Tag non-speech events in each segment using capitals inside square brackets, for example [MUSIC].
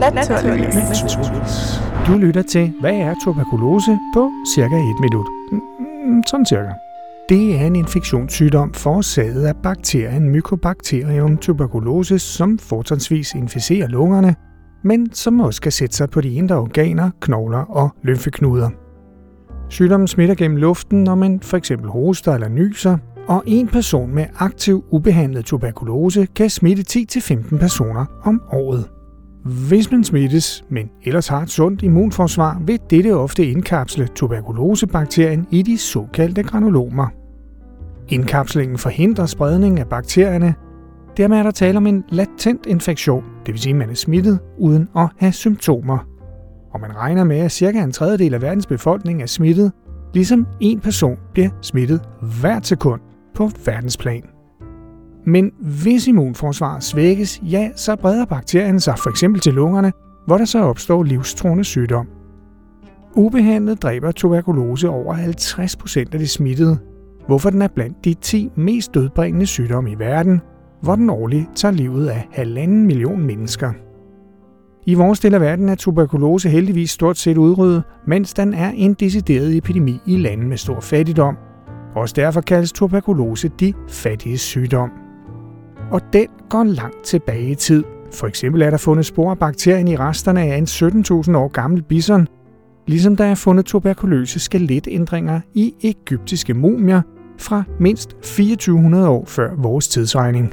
Naturligvis. Du lytter til, hvad er tuberkulose på cirka et minut. Mm, mm, sådan cirka. Det er en infektionssygdom forårsaget af bakterien Mycobacterium tuberculosis, som fortrinsvis inficerer lungerne, men som også kan sætte sig på de indre organer, knogler og lymfeknuder. Sygdommen smitter gennem luften, når man for eksempel hoster eller nyser, og en person med aktiv ubehandlet tuberkulose kan smitte 10-15 personer om året. Hvis man smittes, men ellers har et sundt immunforsvar, vil dette ofte indkapsle tuberkulosebakterien i de såkaldte granulomer. Indkapslingen forhindrer spredning af bakterierne. Dermed er der tale om en latent infektion, det vil sige, at man er smittet uden at have symptomer. Og man regner med, at cirka en tredjedel af verdens befolkning er smittet, ligesom en person bliver smittet hvert sekund på verdensplan. Men hvis immunforsvaret svækkes, ja, så breder bakterien sig for eksempel til lungerne, hvor der så opstår livstruende sygdom. Ubehandlet dræber tuberkulose over 50% af de smittede, hvorfor den er blandt de 10 mest dødbringende sygdomme i verden, hvor den årligt tager livet af halvanden million mennesker. I vores del af verden er tuberkulose heldigvis stort set udryddet, mens den er en decideret epidemi i lande med stor fattigdom. Også derfor kaldes tuberkulose de fattige sygdom. Og den går langt tilbage i tid. For eksempel er der fundet spor af bakterien i resterne af en 17.000 år gammel bison, ligesom der er fundet tuberkuløse skeletændringer i egyptiske mumier fra mindst 2400 år før vores tidsregning.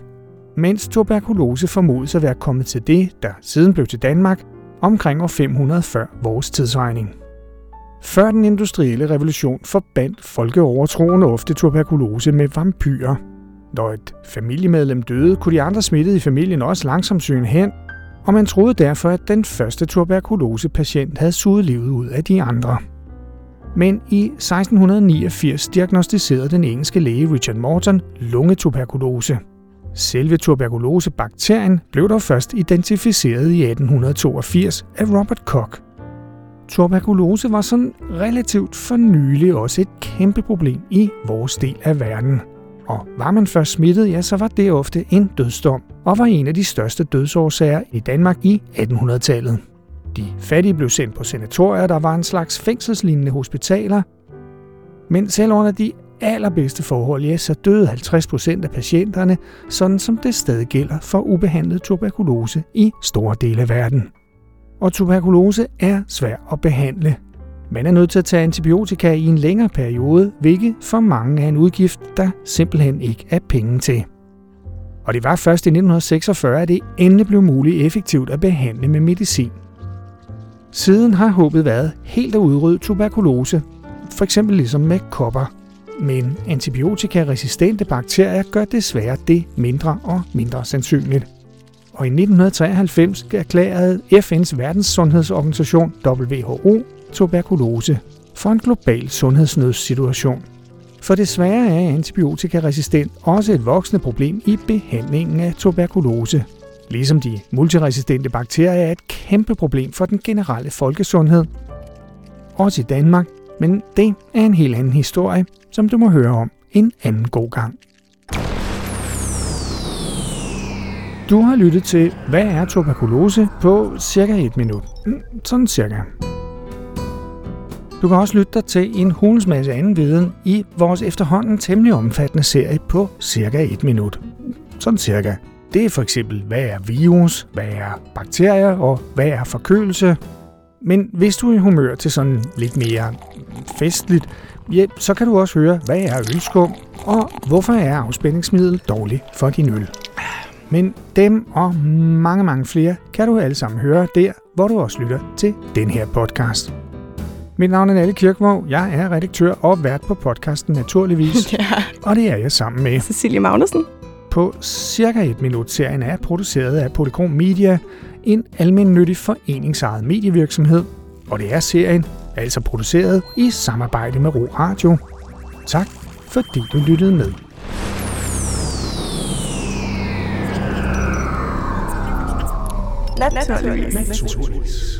Mens tuberkulose formodes at være kommet til det, der siden blev til Danmark, omkring år 500 før vores tidsregning. Før den industrielle revolution forbandt folkeovertroende ofte tuberkulose med vampyrer. Når et familiemedlem døde, kunne de andre smittede i familien også langsomt syne hen, og man troede derfor, at den første tuberkulosepatient havde suget livet ud af de andre. Men i 1689 diagnostiserede den engelske læge Richard Morton lungetuberkulose. Selve tuberkulosebakterien blev dog først identificeret i 1882 af Robert Koch. Tuberkulose var sådan relativt for nylig også et kæmpe problem i vores del af verden. Og var man først smittet, ja, så var det ofte en dødsdom, og var en af de største dødsårsager i Danmark i 1800-tallet. De fattige blev sendt på sanatorier, der var en slags fængselslignende hospitaler, men selv under de allerbedste forhold, ja, så døde 50% af patienterne, sådan som det stadig gælder for ubehandlet tuberkulose i store dele af verden. Og tuberkulose er svær at behandle. Man er nødt til at tage antibiotika i en længere periode, hvilket for mange er en udgift, der simpelthen ikke er penge til. Og det var først i 1946, at det endelig blev muligt effektivt at behandle med medicin. Siden har håbet været helt at udrydde tuberkulose, for eksempel ligesom med kopper. Men antibiotikaresistente bakterier gør desværre det mindre og mindre sandsynligt. Og i 1993 erklærede FN's verdenssundhedsorganisation WHO tuberkulose for en global sundhedsnødssituation. For desværre er antibiotikaresistent også et voksende problem i behandlingen af tuberkulose. Ligesom de multiresistente bakterier er et kæmpe problem for den generelle folkesundhed. Også i Danmark, men det er en helt anden historie, som du må høre om en anden god gang. Du har lyttet til, hvad er tuberkulose på cirka et minut. Mm, sådan cirka. Du kan også lytte dig til en hulens masse anden viden i vores efterhånden temmelig omfattende serie på cirka et minut. Sådan cirka. Det er for eksempel, hvad er virus, hvad er bakterier og hvad er forkølelse. Men hvis du er i humør til sådan lidt mere festligt, ja, så kan du også høre, hvad er ølskum, og hvorfor er afspændingsmiddel dårligt for din øl. Men dem og mange, mange flere kan du alle sammen høre der, hvor du også lytter til den her podcast. Mit navn er Nalle Kirkvåg. Jeg er redaktør og vært på podcasten Naturligvis. [LAUGHS] Ja, og det er jeg sammen med. Cecilie Magnussen. På cirka et minut serien er produceret af Polygon Media, en almindelig foreningsejet medievirksomhed. Og det er serien altså produceret i samarbejde med Ro Radio. Tak fordi du lyttede med. Naturligvis. Naturligvis.